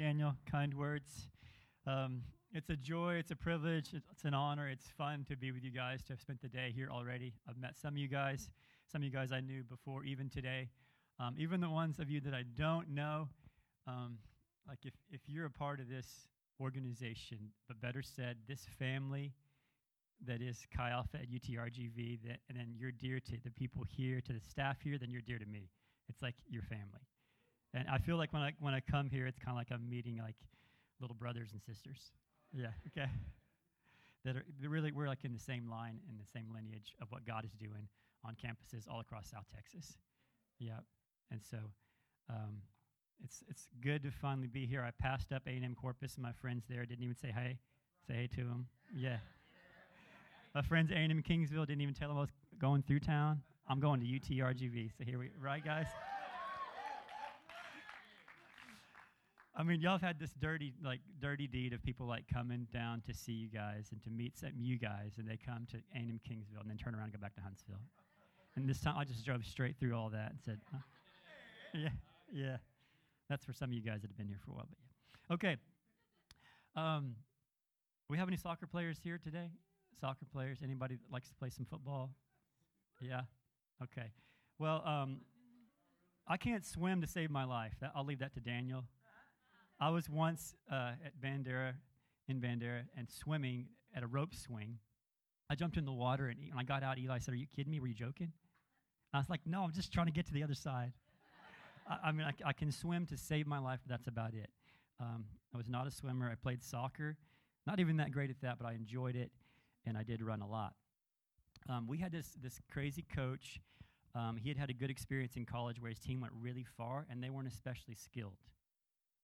Daniel. Kind words. Um, it's a joy, it's a privilege, it's an honor, it's fun to be with you guys, to have spent the day here already. I've met some of you guys, some of you guys I knew before, even today. Um, even the ones of you that I don't know, um, like if, if you're a part of this organization, but better said, this family that is Chi Alpha at UTRGV, that, and then you're dear to the people here, to the staff here, then you're dear to me. It's like your family. And I feel like when I, when I come here, it's kind of like I'm meeting like little brothers and sisters. Yeah, okay. That are really, we're like in the same line, in the same lineage of what God is doing on campuses all across South Texas. Yeah. And so um, it's, it's good to finally be here. I passed up A&M Corpus, and my friends there didn't even say hey. Say hey to them. Yeah. My friends A&M Kingsville didn't even tell them I was going through town. I'm going to UTRGV. So here we, right, guys? I mean, y'all have had this dirty, like, dirty deed of people like coming down to see you guys and to meet some you guys, and they come to A&M Kingsville and then turn around and go back to Huntsville. And this time, I just drove straight through all that and said? "Yeah, yeah." That's for some of you guys that have been here for a while, but yeah. Okay. Um, we have any soccer players here today? Soccer players? Anybody that likes to play some football? Yeah. Okay. Well, um, I can't swim to save my life. That, I'll leave that to Daniel. I was once uh, at Bandera, in Bandera, and swimming at a rope swing. I jumped in the water, and when I got out, Eli said, Are you kidding me? Were you joking? I was like, No, I'm just trying to get to the other side. I, I mean, I, I, can swim to save my life, but that's about it. Um, I was not a swimmer. I played soccer. Not even that great at that, but I enjoyed it, and I did run a lot. Um, we had this, this crazy coach. Um, he had had a good experience in college where his team went really far, and they weren't especially skilled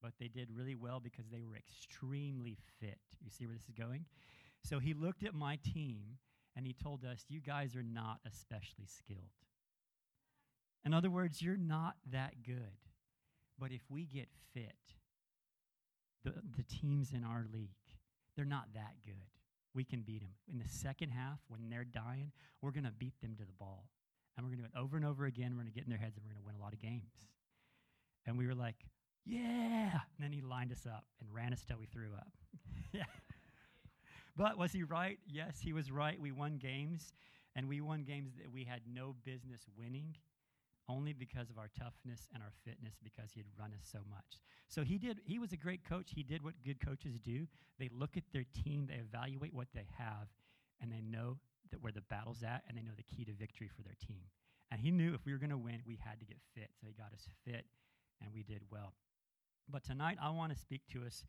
but they did really well because they were extremely fit. You see where this is going? So he looked at my team and he told us, You guys are not especially skilled. In other words, you're not that good. But if we get fit, the, the teams in our league, they're not that good. We can beat them. In the second half, when they're dying, we're going to beat them to the ball. And we're going to do it over and over again. We're going to get in their heads and we're going to win a lot of games. And we were like, yeah. And then he lined us up and ran us till we threw up. yeah. But was he right? Yes, he was right. We won games, and we won games that we had no business winning only because of our toughness and our fitness because he had run us so much. So he did he was a great coach. He did what good coaches do. They look at their team, they evaluate what they have, and they know that where the battle's at and they know the key to victory for their team. And he knew if we were going to win, we had to get fit. So he got us fit and we did well. But tonight I want to speak to us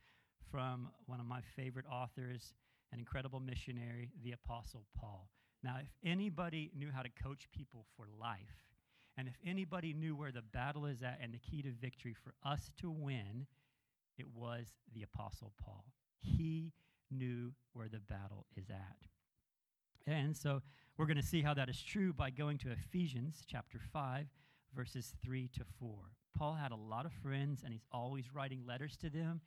from one of my favorite authors, an incredible missionary, the Apostle Paul. Now, if anybody knew how to coach people for life, and if anybody knew where the battle is at and the key to victory for us to win, it was the Apostle Paul. He knew where the battle is at. And so we're going to see how that is true by going to Ephesians chapter 5, verses 3 to 4. Paul had a lot of friends, and he's always writing letters to them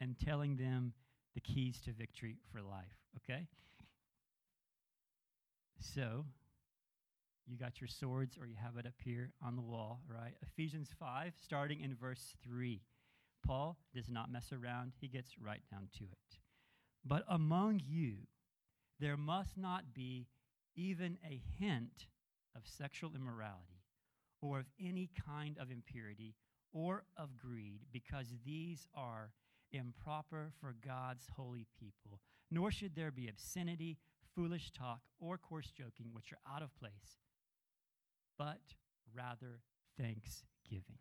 and telling them the keys to victory for life, okay? So, you got your swords, or you have it up here on the wall, right? Ephesians 5, starting in verse 3. Paul does not mess around, he gets right down to it. But among you, there must not be even a hint of sexual immorality or of any kind of impurity or of greed, because these are improper for God's holy people. Nor should there be obscenity, foolish talk, or coarse joking, which are out of place, but rather thanksgiving.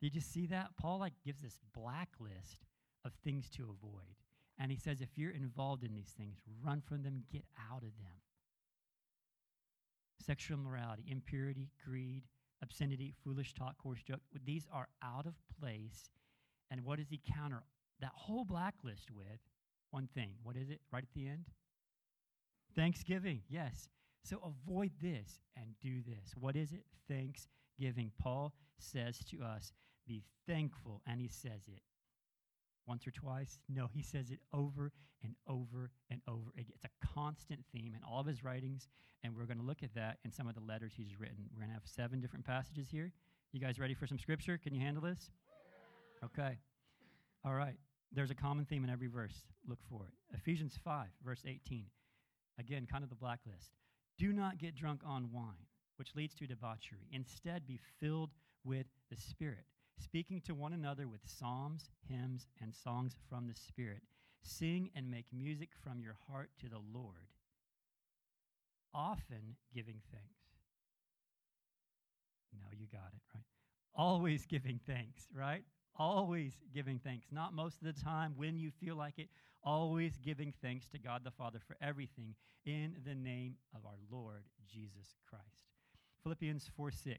Did you see that? Paul like gives this blacklist of things to avoid. And he says, if you're involved in these things, run from them, get out of them sexual immorality, impurity, greed, obscenity, foolish talk, coarse joke. These are out of place. And what does he counter that whole blacklist with? One thing. What is it right at the end? Thanksgiving. Yes. So avoid this and do this. What is it? Thanksgiving. Paul says to us, be thankful. And he says it once or twice. No, he says it over and over and over. It's a constant theme in all of his writings, and we're going to look at that in some of the letters he's written. We're going to have seven different passages here. You guys ready for some scripture? Can you handle this? Okay. All right. There's a common theme in every verse. Look for it. Ephesians 5, verse 18. Again, kind of the blacklist. Do not get drunk on wine, which leads to debauchery. Instead, be filled with the Spirit, speaking to one another with psalms, hymns, and songs from the Spirit. Sing and make music from your heart to the Lord, often giving thanks. No, you got it, right? Always giving thanks, right? Always giving thanks. Not most of the time when you feel like it, always giving thanks to God the Father for everything in the name of our Lord Jesus Christ. Philippians 4 6.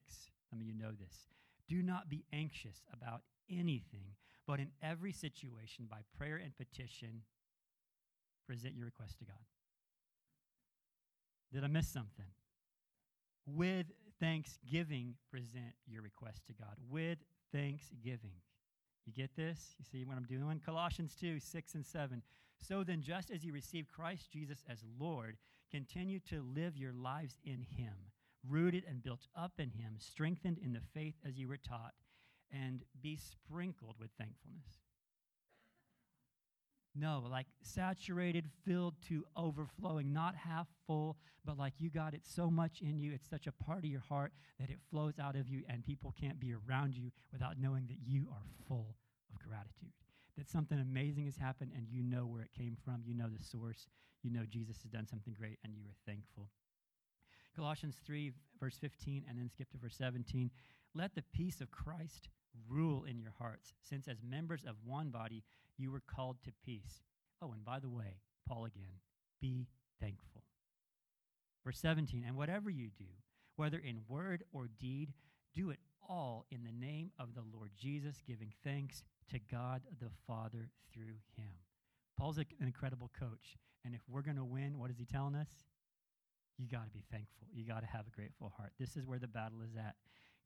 Some of you know this. Do not be anxious about anything, but in every situation, by prayer and petition, present your request to God. Did I miss something? With thanksgiving, present your request to God. With thanksgiving. You get this? You see what I'm doing? Colossians 2 6 and 7. So then, just as you received Christ Jesus as Lord, continue to live your lives in Him, rooted and built up in Him, strengthened in the faith as you were taught, and be sprinkled with thankfulness. No, like saturated, filled to overflowing, not half full, but like you got it so much in you. It's such a part of your heart that it flows out of you, and people can't be around you without knowing that you are full of gratitude. That something amazing has happened, and you know where it came from. You know the source. You know Jesus has done something great, and you are thankful. Colossians 3, verse 15, and then skip to verse 17. Let the peace of Christ rule in your hearts, since as members of one body, you were called to peace. Oh, and by the way, Paul again, be thankful. Verse 17, and whatever you do, whether in word or deed, do it all in the name of the Lord Jesus, giving thanks to God the Father through him. Paul's an incredible coach. And if we're going to win, what is he telling us? You got to be thankful. You got to have a grateful heart. This is where the battle is at.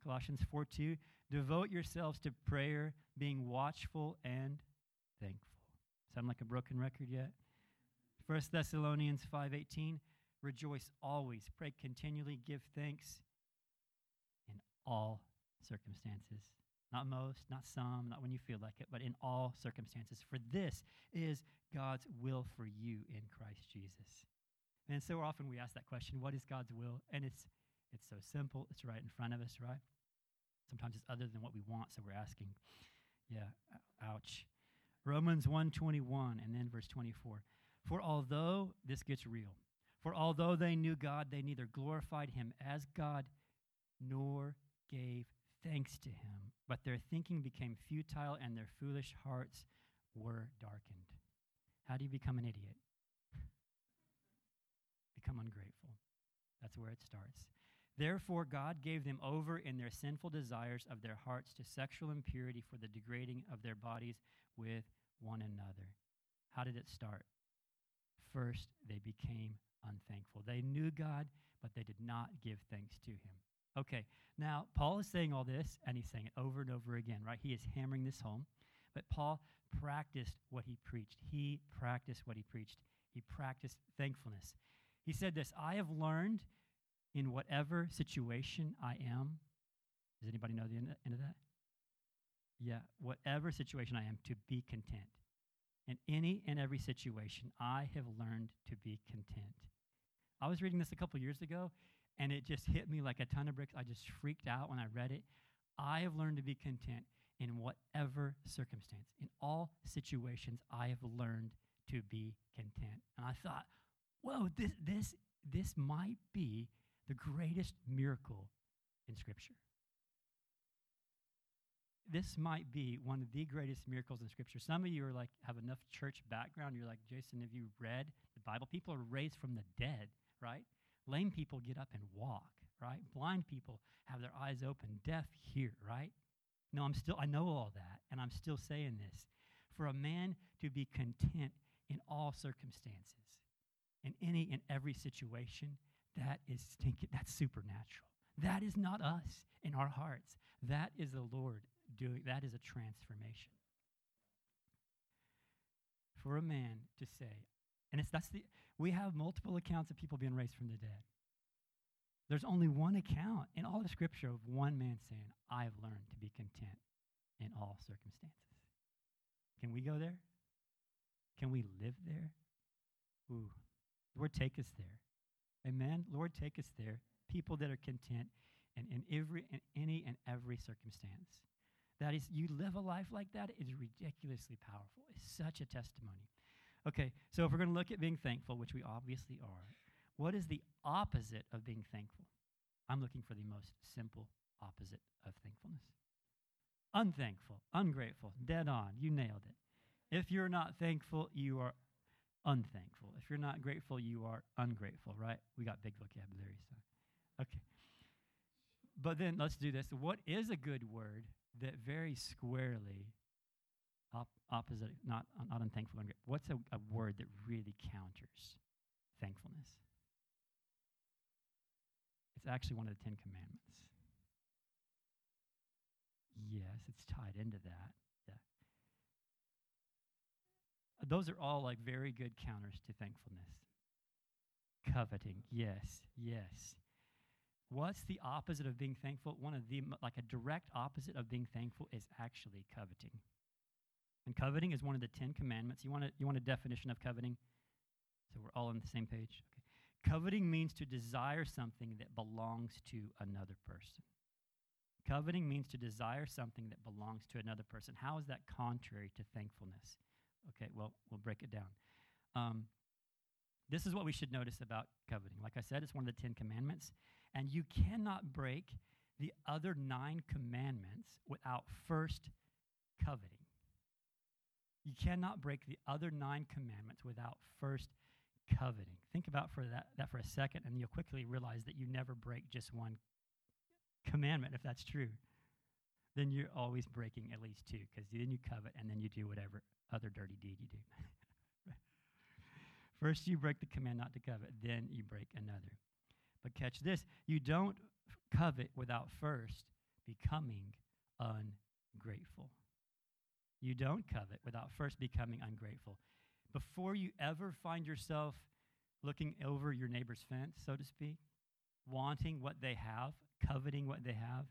Colossians 4 2, devote yourselves to prayer, being watchful and thankful. Sound like a broken record yet? 1 Thessalonians 5:18 Rejoice always, pray continually, give thanks in all circumstances. Not most, not some, not when you feel like it, but in all circumstances. For this is God's will for you in Christ Jesus. And so often we ask that question, what is God's will? And it's it's so simple. It's right in front of us, right? Sometimes it's other than what we want, so we're asking. Yeah, ouch. Romans 1:21 and then verse 24. For although this gets real, for although they knew God, they neither glorified him as God nor gave thanks to him, but their thinking became futile and their foolish hearts were darkened. How do you become an idiot? Become ungrateful. That's where it starts. Therefore, God gave them over in their sinful desires of their hearts to sexual impurity for the degrading of their bodies with one another. How did it start? First, they became unthankful. They knew God, but they did not give thanks to Him. Okay, now Paul is saying all this, and he's saying it over and over again, right? He is hammering this home. But Paul practiced what he preached. He practiced what he preached. He practiced thankfulness. He said this I have learned in whatever situation I am. Does anybody know the end of that? Yeah, whatever situation I am, to be content. In any and every situation, I have learned to be content. I was reading this a couple years ago, and it just hit me like a ton of bricks. I just freaked out when I read it. I have learned to be content in whatever circumstance. In all situations, I have learned to be content. And I thought, whoa, this, this, this might be the greatest miracle in Scripture. This might be one of the greatest miracles in Scripture. Some of you are like, have enough church background. You're like, Jason, have you read the Bible? People are raised from the dead, right? Lame people get up and walk, right? Blind people have their eyes open, deaf hear, right? No, I'm still, I know all that, and I'm still saying this. For a man to be content in all circumstances, in any and every situation, that is stinking, that's supernatural. That is not us in our hearts. That is the Lord doing, that is a transformation. For a man to say, and it's that's the we have multiple accounts of people being raised from the dead. There's only one account in all the scripture of one man saying, I have learned to be content in all circumstances. Can we go there? Can we live there? Ooh, Lord, take us there. Amen. Lord, take us there. People that are content and in every in any and every circumstance. That is, you live a life like that is ridiculously powerful. It's such a testimony. Okay, so if we're going to look at being thankful, which we obviously are, what is the opposite of being thankful? I'm looking for the most simple opposite of thankfulness. Unthankful, ungrateful, dead on. You nailed it. If you're not thankful, you are unthankful. If you're not grateful, you are ungrateful, right? We got big vocabulary, so. Okay. But then let's do this. What is a good word that very squarely op- opposite, not, not unthankful, ungrateful? What's a, a word that really counters thankfulness? It's actually one of the Ten Commandments. Yes, it's tied into that. Yeah. Those are all like very good counters to thankfulness. Coveting, yes, yes. What's the opposite of being thankful? One of the, like a direct opposite of being thankful is actually coveting. And coveting is one of the Ten Commandments. You want, a, you want a definition of coveting? So we're all on the same page? Okay. Coveting means to desire something that belongs to another person. Coveting means to desire something that belongs to another person. How is that contrary to thankfulness? Okay, well, we'll break it down. Um, this is what we should notice about coveting. Like I said, it's one of the Ten Commandments, and you cannot break the other nine commandments without first coveting. You cannot break the other nine commandments without first coveting. Think about for that, that for a second, and you'll quickly realize that you never break just one commandment if that's true. Then you're always breaking at least two, because then you covet and then you do whatever other dirty deed you do. First, you break the command not to covet, then you break another. But catch this you don't covet without first becoming ungrateful. You don't covet without first becoming ungrateful. Before you ever find yourself looking over your neighbor's fence, so to speak, wanting what they have, coveting what they have,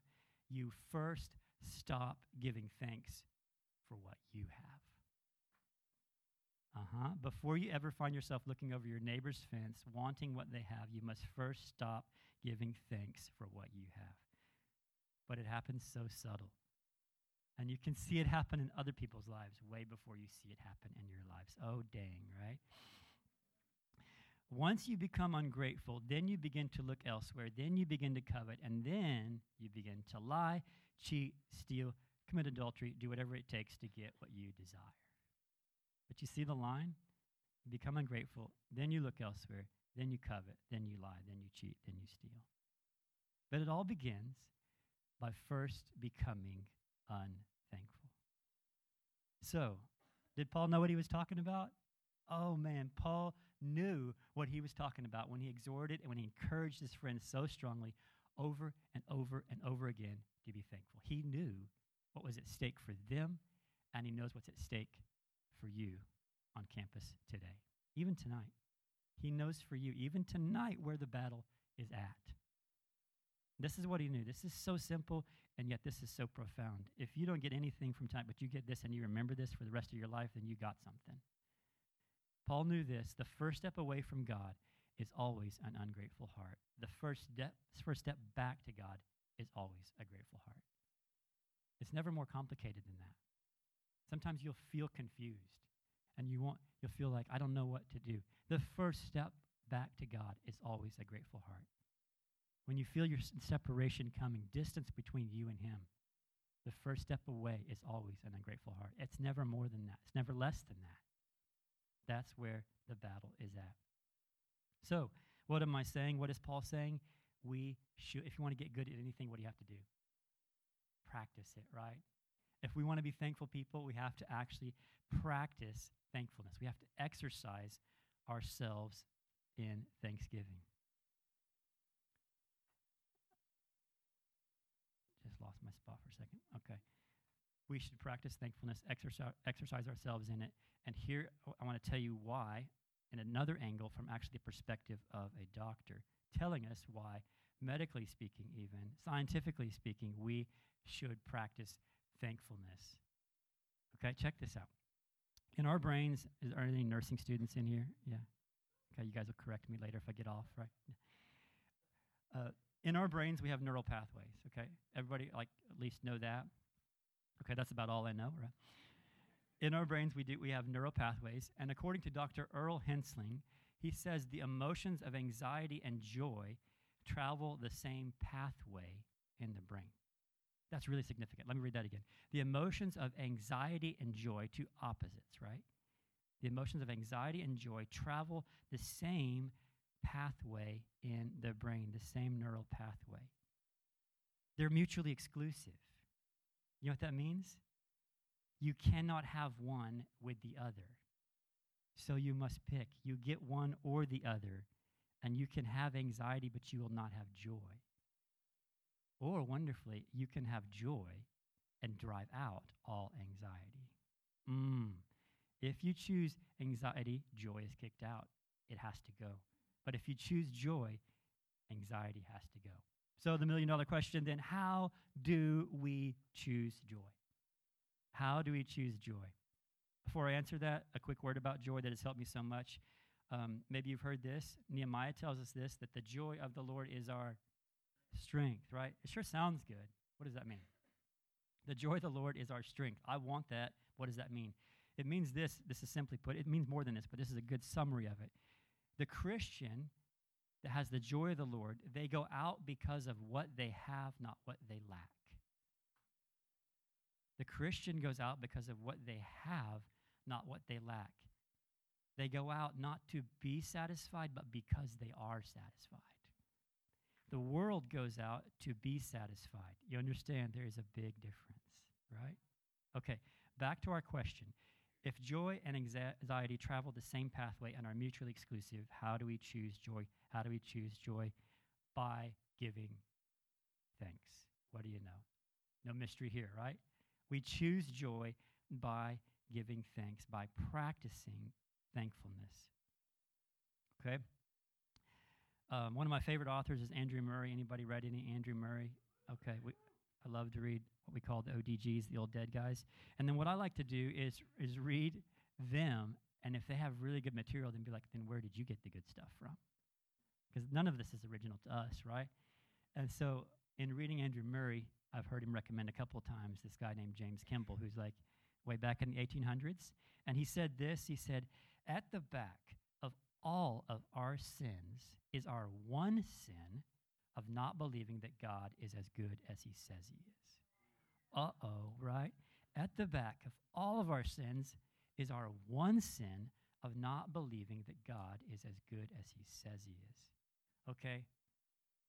you first stop giving thanks for what you have. Uh huh. Before you ever find yourself looking over your neighbor's fence, wanting what they have, you must first stop giving thanks for what you have. But it happens so subtle. And you can see it happen in other people's lives way before you see it happen in your lives. Oh, dang, right? Once you become ungrateful, then you begin to look elsewhere. Then you begin to covet. And then you begin to lie, cheat, steal, commit adultery, do whatever it takes to get what you desire. But you see the line? You become ungrateful, then you look elsewhere, then you covet, then you lie, then you cheat, then you steal. But it all begins by first becoming unthankful. So, did Paul know what he was talking about? Oh man, Paul knew what he was talking about when he exhorted and when he encouraged his friends so strongly over and over and over again to be thankful. He knew what was at stake for them, and he knows what's at stake for you on campus today, even tonight. He knows for you, even tonight, where the battle is at. This is what he knew. This is so simple, and yet this is so profound. If you don't get anything from time, but you get this and you remember this for the rest of your life, then you got something. Paul knew this. The first step away from God is always an ungrateful heart. The first step, first step back to God is always a grateful heart. It's never more complicated than that. Sometimes you'll feel confused and you won't you'll feel like I don't know what to do. The first step back to God is always a grateful heart. When you feel your separation coming, distance between you and him, the first step away is always an ungrateful heart. It's never more than that. It's never less than that. That's where the battle is at. So, what am I saying? What is Paul saying? We should, if you want to get good at anything, what do you have to do? Practice it, right? If we want to be thankful people, we have to actually practice thankfulness. We have to exercise ourselves in thanksgiving. Just lost my spot for a second. Okay. We should practice thankfulness, exercise, exercise ourselves in it. And here I want to tell you why, in another angle, from actually the perspective of a doctor, telling us why, medically speaking, even scientifically speaking, we should practice thankfulness. Okay, check this out. in our brains, is, there any nursing students in here? Yeah. Okay, you guys will correct me later if I get off, right? Uh, in our brains, we have neural pathways, okay? Everybody, like, at least know that? Okay, that's about all I know, right? In our brains, we, do, we have neural pathways, and according to Dr. Earl Henslin, he says the emotions of anxiety and joy travel the same pathway in the brain. That's really significant. Let me read that again. The emotions of anxiety and joy, two opposites, right? The emotions of anxiety and joy travel the same pathway in the brain, the same neural pathway. They're mutually exclusive. You know what that means? You cannot have one with the other. So you must pick. You get one or the other, and you can have anxiety, but you will not have joy. Or wonderfully, you can have joy and drive out all anxiety. Mm. If you choose anxiety, joy is kicked out. It has to go. But if you choose joy, anxiety has to go. So, the million dollar question then how do we choose joy? How do we choose joy? Before I answer that, a quick word about joy that has helped me so much. Um, maybe you've heard this. Nehemiah tells us this that the joy of the Lord is our strength, right? It sure sounds good. What does that mean? The joy of the Lord is our strength. I want that. What does that mean? It means this. This is simply put, it means more than this, but this is a good summary of it. The Christian that has the joy of the Lord, they go out because of what they have, not what they lack. The Christian goes out because of what they have, not what they lack. They go out not to be satisfied, but because they are satisfied. The world goes out to be satisfied. You understand there is a big difference, right? Okay, back to our question. If joy and anxiety travel the same pathway and are mutually exclusive, how do we choose joy? How do we choose joy? By giving thanks. What do you know? No mystery here, right? We choose joy by giving thanks, by practicing thankfulness. Okay? Um, one of my favorite authors is Andrew Murray. Anybody read any Andrew Murray? Okay, we, I love to read what we call the ODGs, the old dead guys. And then what I like to do is is read them, and if they have really good material, then be like, then where did you get the good stuff from? Because none of this is original to us, right? And so in reading Andrew Murray, I've heard him recommend a couple times this guy named James Kimball, who's like way back in the 1800s. And he said this he said, At the back of all of our sins is our one sin of not believing that God is as good as he says he is. Uh oh, right? At the back of all of our sins is our one sin of not believing that God is as good as he says he is. Okay?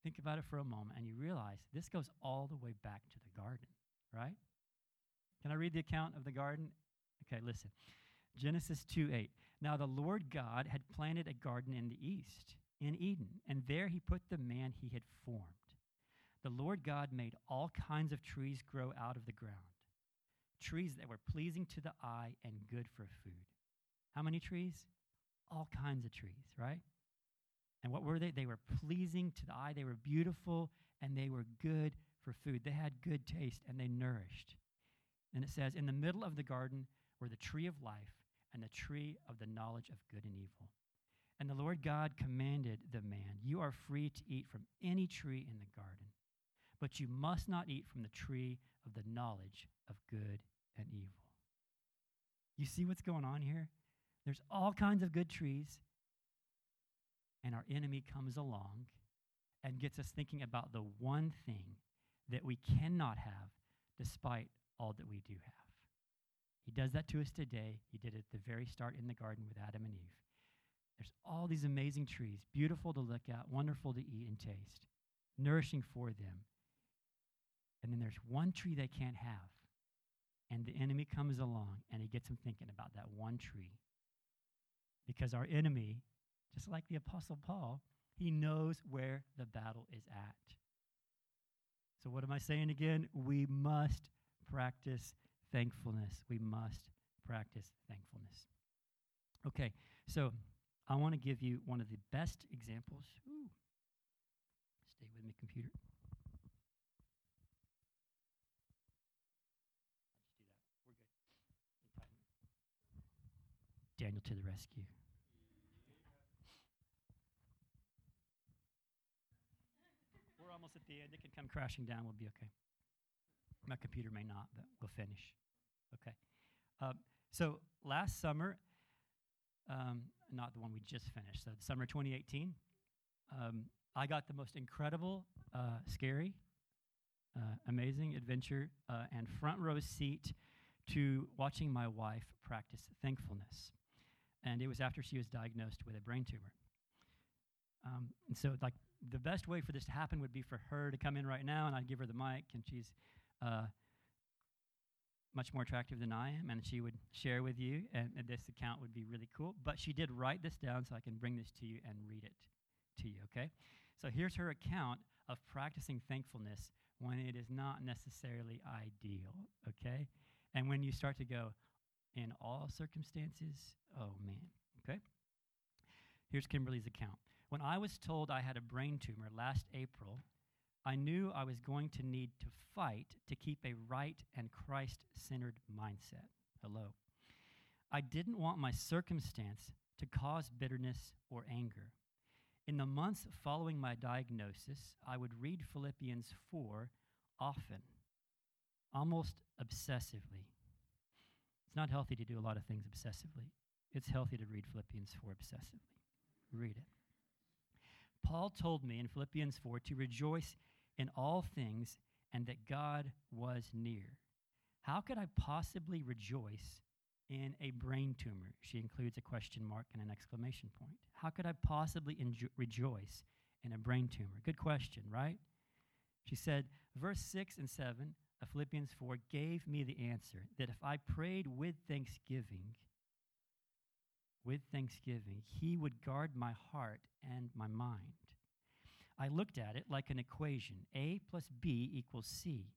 Think about it for a moment and you realize this goes all the way back to the garden, right? Can I read the account of the garden? Okay, listen. Genesis 2 8. Now the Lord God had planted a garden in the east, in Eden, and there he put the man he had formed. The Lord God made all kinds of trees grow out of the ground, trees that were pleasing to the eye and good for food. How many trees? All kinds of trees, right? And what were they? They were pleasing to the eye, they were beautiful, and they were good for food. They had good taste and they nourished. And it says, In the middle of the garden were the tree of life and the tree of the knowledge of good and evil. And the Lord God commanded the man, You are free to eat from any tree in the garden, but you must not eat from the tree of the knowledge of good and evil. You see what's going on here? There's all kinds of good trees, and our enemy comes along and gets us thinking about the one thing that we cannot have despite all that we do have. He does that to us today. He did it at the very start in the garden with Adam and Eve. All these amazing trees, beautiful to look at, wonderful to eat and taste, nourishing for them. And then there's one tree they can't have. And the enemy comes along and he gets them thinking about that one tree. Because our enemy, just like the Apostle Paul, he knows where the battle is at. So, what am I saying again? We must practice thankfulness. We must practice thankfulness. Okay, so I want to give you one of the best examples. Ooh. Stay with me, computer. Daniel to the rescue. We're almost at the end. It can come crashing down. We'll be okay. My computer may not, but we'll finish. Okay. Uh, so last summer, um, not the one we just finished, so summer 2018, um, I got the most incredible, uh, scary, uh, amazing adventure uh, and front row seat to watching my wife practice thankfulness. And it was after she was diagnosed with a brain tumor. Um, and so, like, the best way for this to happen would be for her to come in right now, and I'd give her the mic, and she's uh, much more attractive than I am, and she would share with you, and, and, this account would be really cool. But she did write this down so I can bring this to you and read it to you, okay? So here's her account of practicing thankfulness when it is not necessarily ideal, okay? And when you start to go, in all circumstances, oh man, okay? Here's Kimberly's account. When I was told I had a brain tumor last April, I knew I was going to need to fight to keep a right and Christ centered mindset. Hello. I didn't want my circumstance to cause bitterness or anger. In the months following my diagnosis, I would read Philippians 4 often, almost obsessively. It's not healthy to do a lot of things obsessively. It's healthy to read Philippians 4 obsessively. Read it. Paul told me in Philippians 4 to rejoice in all things and that God was near. How could I possibly rejoice in a brain tumor? She includes a question mark and an exclamation point. How could I possibly enjo- rejoice in a brain tumor? Good question, right? She said, verse 6 and 7 of Philippians 4 gave me the answer that if I prayed with thanksgiving, with thanksgiving, he would guard my heart and my mind. I looked at it like an equation A plus B equals C.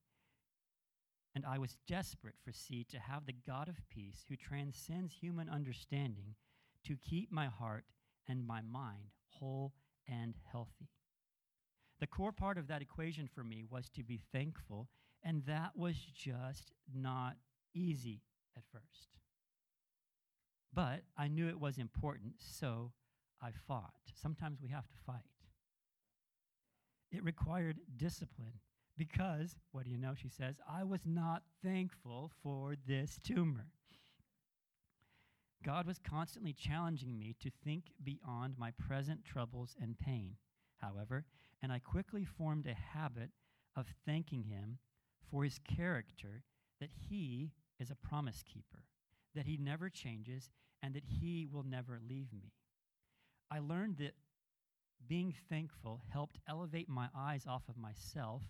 And I was desperate for C to have the God of peace, who transcends human understanding, to keep my heart and my mind whole and healthy. The core part of that equation for me was to be thankful, and that was just not easy at first. But I knew it was important, so I fought. Sometimes we have to fight. It required discipline because, what do you know? She says, I was not thankful for this tumor. God was constantly challenging me to think beyond my present troubles and pain, however, and I quickly formed a habit of thanking Him for His character that He is a promise keeper, that He never changes, and that He will never leave me. I learned that being thankful helped elevate my eyes off of myself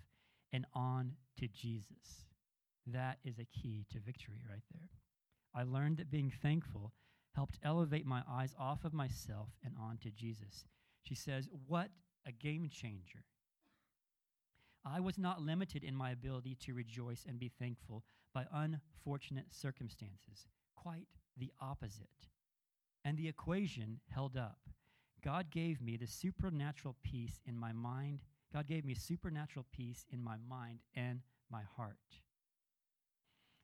and on to Jesus. That is a key to victory right there. I learned that being thankful helped elevate my eyes off of myself and on to Jesus. She says, What a game changer. I was not limited in my ability to rejoice and be thankful by unfortunate circumstances. Quite the opposite. And the equation held up. God gave me the supernatural peace in my mind. God gave me supernatural peace in my mind and my heart.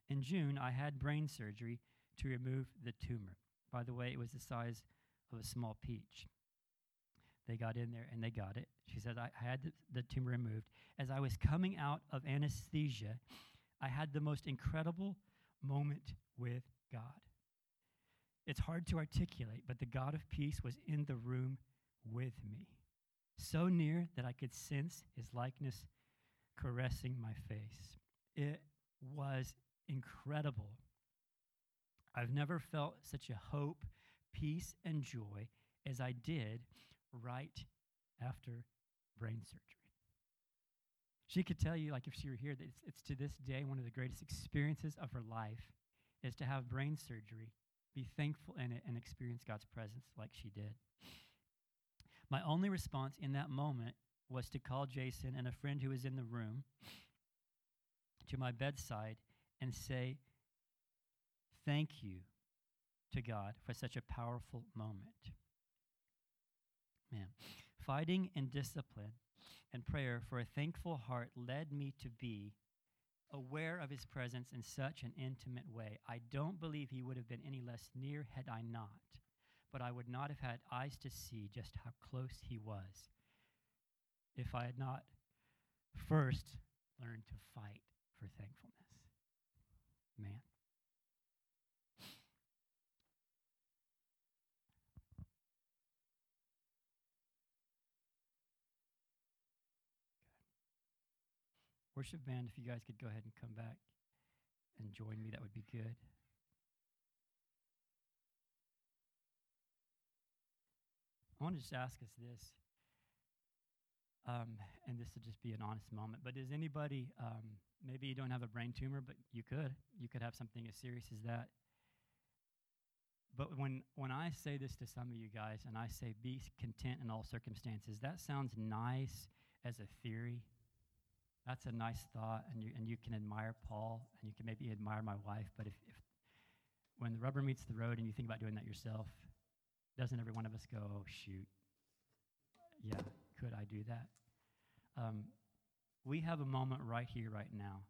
In June, I had brain surgery to remove the tumor. By the way, it was the size of a small peach. They got in there and they got it. She said, I had the, the tumor removed. As I was coming out of anesthesia, I had the most incredible moment with God. It's hard to articulate, but the God of peace was in the room with me, so near that I could sense his likeness caressing my face. It was incredible. I've never felt such a hope, peace, and joy as I did right after brain surgery. She could tell you, like if she were here, that it's, it's to this day one of the greatest experiences of her life is to have brain surgery be thankful in it and experience God's presence like she did. My only response in that moment was to call Jason and a friend who was in the room to my bedside and say, Thank you to God for such a powerful moment. Man, fighting and discipline and prayer for a thankful heart led me to be aware of his presence in such an intimate way. I don't believe he would have been any less near had I not, but I would not have had eyes to see just how close he was if I had not first learned to fight for thankfulness. Man. Worship band, if you guys could go ahead and come back and join me, that would be good. I want to just ask us this, um, and this will just be an honest moment. But does anybody, um, maybe you don't have a brain tumor, but you could. You could have something as serious as that. But when, when I say this to some of you guys, and I say be content in all circumstances, that sounds nice as a theory. That's a nice thought, and you, and you can admire Paul, and you can maybe admire my wife. But if, if when the rubber meets the road and you think about doing that yourself, doesn't every one of us go, oh, shoot, yeah, could I do that? Um, we have a moment right here, right now.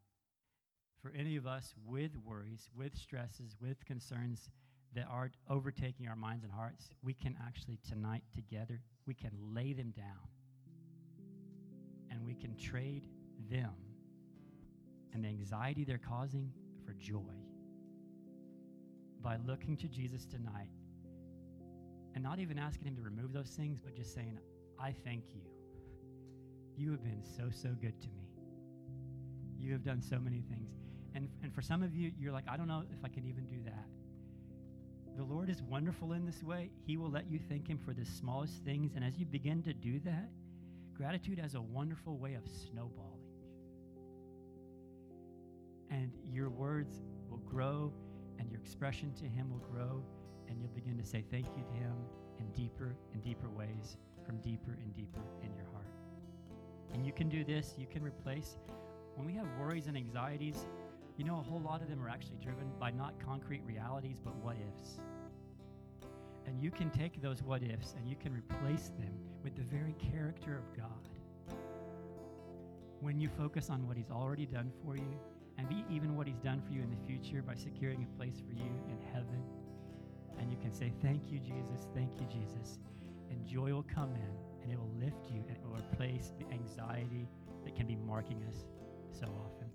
For any of us with worries, with stresses, with concerns that are overtaking our minds and hearts, we can actually tonight together, we can lay them down. And we can trade them and the anxiety they're causing for joy by looking to Jesus tonight and not even asking Him to remove those things, but just saying, I thank you. You have been so, so good to me. You have done so many things. And, and for some of you, you're like, I don't know if I can even do that. The Lord is wonderful in this way. He will let you thank Him for the smallest things. And as you begin to do that, gratitude has a wonderful way of snowballing. And your words will grow, and your expression to Him will grow, and you'll begin to say thank you to Him in deeper and deeper ways from deeper and deeper in your heart. And you can do this, you can replace. When we have worries and anxieties, you know, a whole lot of them are actually driven by not concrete realities, but what ifs. And you can take those what ifs and you can replace them with the very character of God. When you focus on what He's already done for you, and even what He's done for you in the future by securing a place for you in heaven and you can say, Thank you, Jesus. Thank you, Jesus. And joy will come in and it will lift you and it will replace the anxiety that can be marking us so often.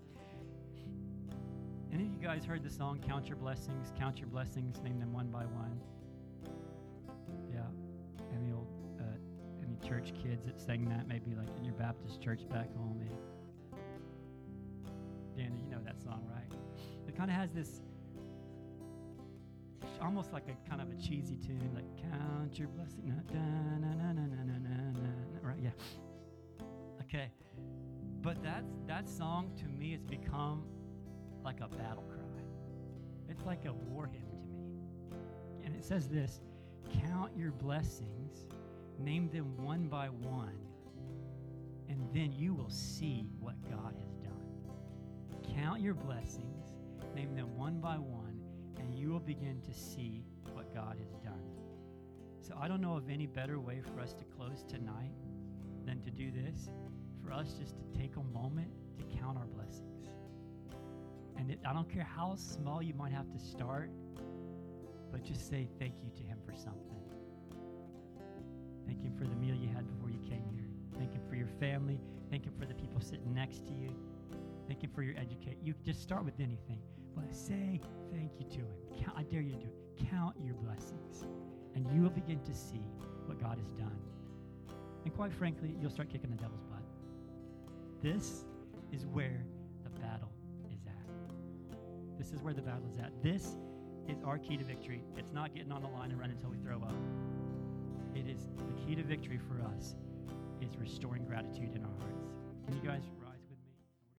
Any of you guys heard the song Count Your Blessings? Count Your Blessings, name them one by one. Yeah. Any old uh, any church kids that sang that, maybe like in your Baptist church back home, maybe. Song, right? It kind of has this almost like a kind of a cheesy tune, like count your blessing. right? Yeah. Okay. But that's that song to me has become like a battle cry. It's like a war hymn to me. And it says this count your blessings, name them one by one, and then you will see what God has. Count your blessings, name them one by one and you will begin to see what God has done. So I don't know of any better way for us to close tonight than to do this, for us just to take a moment to count our blessings. And it, I don't care how small you might have to start, but just say thank you to Him for something. Thank Him for the meal you had before you came here. Thank Him for your family. Thank Him for the people sitting next to you. Thank Him for your educate. You just start with anything. But say thank you to Him. Count, I dare you to do it. Count your blessings, and you will begin to see what God has done. And quite frankly, you'll start kicking the devil's butt. This is where the battle is at. This is where the battle is at. This is our key to victory. It's not getting on the line and running until we throw up. It is the key to victory for us is restoring gratitude in our hearts. Can you guys